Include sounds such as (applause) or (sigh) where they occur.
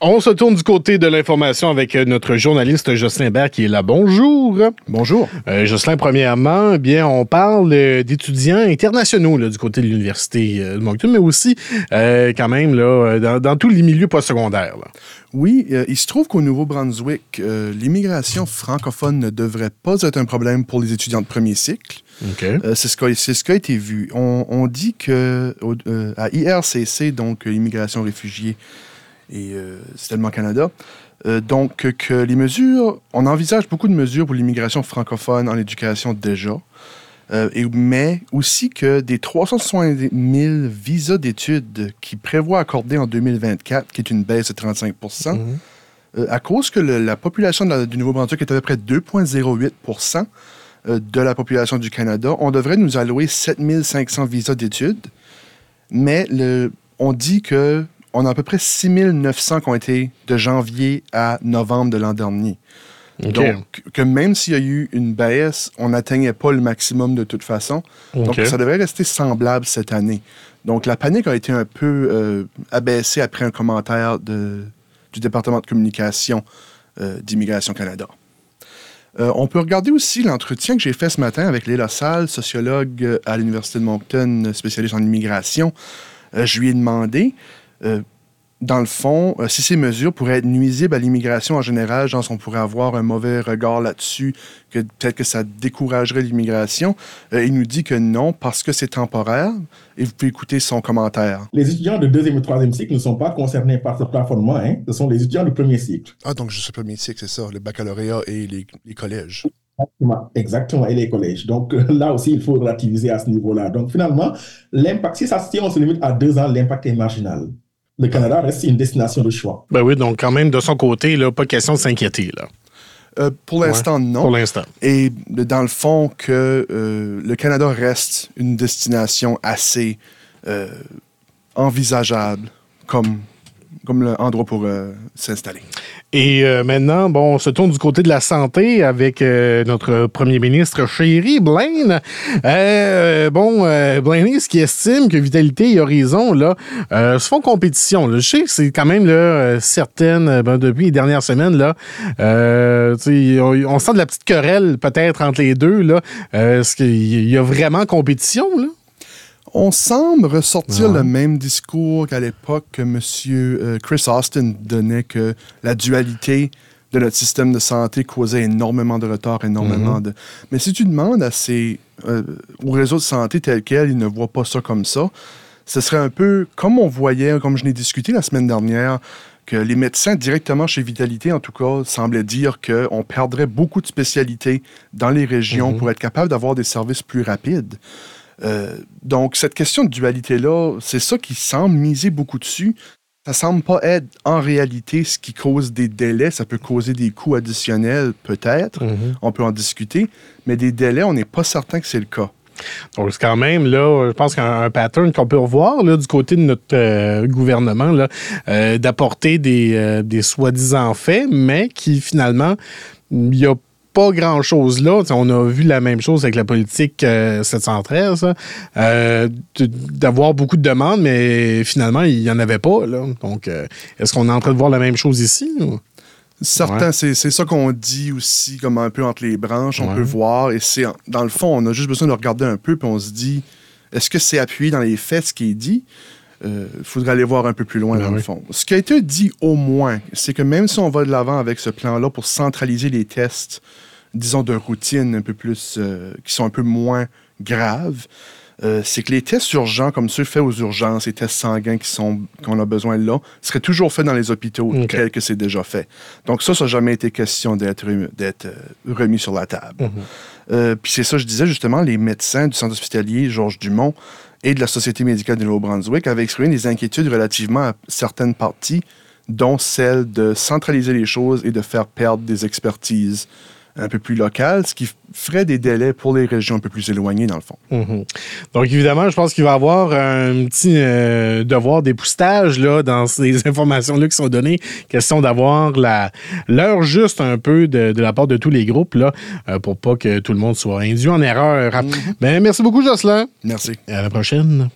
On se tourne du côté de l'information avec euh, notre journaliste Jocelyn Bert qui est là. Bonjour. Bonjour. Euh, Jocelyn, premièrement, eh bien, on parle euh, d'étudiants internationaux là, du côté de l'Université de Moncton, mais aussi quand même là, dans, dans tous les milieux postsecondaires. Oui, il se trouve qu'au Nouveau-Brunswick, l'immigration francophone ne devrait pas être un problème pour les étudiants de premier cycle. c'est ce, ce, qui a été vu. On, on dit que à IRCC, donc l'immigration réfugiée, et euh, c'est tellement Canada. Euh, donc, que les mesures, on envisage beaucoup de mesures pour l'immigration francophone en éducation déjà, euh, et, mais aussi que des 370 000 visas d'études qui prévoient accorder en 2024, qui est une baisse de 35 mhm. à cause que la population du Nouveau-Brunswick est à peu près 2,08 de la population du Canada, on devrait nous allouer 7 500 visas d'études, mais le, on dit que on a à peu près 6900 qui ont été de janvier à novembre de l'an dernier. Donc, que même s'il y a eu une baisse, on n'atteignait pas le maximum de toute façon. Donc, ça devrait rester semblable cette année. Donc, la panique a été un peu euh, abaissée après un commentaire de, du département de communication euh, d'Immigration Canada. Euh, on peut regarder aussi l'entretien que j'ai fait ce matin avec Léla Salle, sociologue à l'Université de Moncton, spécialiste en immigration. je lui ai demandé euh, dans le fond, euh, si ces mesures pourraient être nuisibles à l'immigration en général, genre on pourrait avoir un mauvais regard là-dessus, que peut-être que ça découragerait l'immigration, euh, il nous dit que non, parce que c'est temporaire, et vous pouvez écouter son commentaire. Les étudiants de deuxième et troisième cycle ne sont pas concernés par ce plafonnement, hein? ce sont les étudiants du premier cycle. Ah, donc juste le premier cycle, c'est ça, le baccalauréat et les, collèges. Exactement, exactement, et les collèges. Donc là aussi, il faut relativiser à ce niveau-là. Donc finalement, l'impact, si, ça, si on se limite à deux ans, l'impact est marginal le Canada reste une destination de choix. Ben oui, donc quand même, de son côté, là, pas question de s'inquiéter. là. Euh, pour l'instant, non. Pour l'instant. Et dans le fond, que euh, le Canada reste une destination assez euh, envisageable comme, comme l'endroit pour s'installer. Et euh, maintenant, bon, on se tourne du côté de la santé avec euh, notre premier ministre chéri, Blaine. Euh, bon, Blaine, ce qui estime que Vitalité et Horizon là, se font compétition. Je sais que c'est quand même là, certaines, ben, depuis les dernières semaines, là, on sent de la petite querelle peut-être entre les deux. Est-ce qu'il y a vraiment compétition? Là? On semble ressortir le même discours qu'à l'époque que M. Euh, Chris Austin donnait que la dualité de notre système de santé causait énormément de retard, énormément mm-hmm. de... Mais si tu demandes à ces, euh, au réseau de santé tel quel, ils ne voient pas ça comme ça. Ce serait un peu comme on voyait, comme je l'ai discuté la semaine dernière, que les médecins directement chez Vitalité, en tout cas, semblaient dire qu'on perdrait beaucoup de spécialités dans les régions mm-hmm. pour être capable d'avoir des services plus rapides. Euh, donc, cette question de dualité-là, c'est ça qui semble miser beaucoup dessus. Ça semble pas être en réalité ce qui cause des délais. Ça peut causer des coûts additionnels, peut-être. Mhm. On peut en discuter. Mais des délais, on n'est pas certain que c'est le cas. Donc, c'est quand même, là, je pense qu'un pattern qu'on peut revoir là, du côté de notre euh, gouvernement, euh, d'apporter des, des soi-disant faits, mais qui finalement, il n'y a pas grand-chose là. on a vu la même chose avec la politique 713, euh, euh, d'avoir beaucoup de demandes, mais finalement, il n'y en avait pas. Donc, euh, est-ce qu'on est en train de voir la même chose ici? Certains, c'est ça qu'on dit aussi, comme un peu entre les branches, on peut voir. Et c'est dans le fond, on a juste besoin de regarder un peu, puis on se dit, est-ce que c'est appuyé dans les faits ce qui est dit? Il faudrait aller voir un peu plus loin ben dans le fond. Ce qui a été dit au moins, c'est que même si on va de l'avant avec ce plan-là pour centraliser les tests disons, de routine un peu plus, euh, qui sont un peu moins graves, euh, c'est que les tests urgents, comme ceux faits aux urgences, les tests sanguins qui sont qu'on a besoin là, seraient toujours faits dans les hôpitaux, tels que c'est déjà fait. Donc ça, ça n'a jamais été question d'être d'être euh, remis sur la table. Mhm. Puis c'est ça, je disais justement, les médecins du centre hospitalier Georges Dumont et de la Société médicale du Nouveau-Brunswick avaient exprimé des inquiétudes relativement à certaines parties, dont celle de centraliser les choses et de faire perdre des expertises un peu plus local, ce qui ferait des délais pour les régions un peu plus éloignées, dans le fond. Mhm. Donc, évidemment, je pense qu'il va y avoir un petit euh, devoir d'époustage là, dans ces (laughs) informations-là qui sont données. Question d'avoir l'heure juste un peu de, la part de tous les groupes là, euh, pour pas que tout le monde soit induit en erreur. Mhm. Ben, merci beaucoup, Jocelyn. Merci. Et à la prochaine.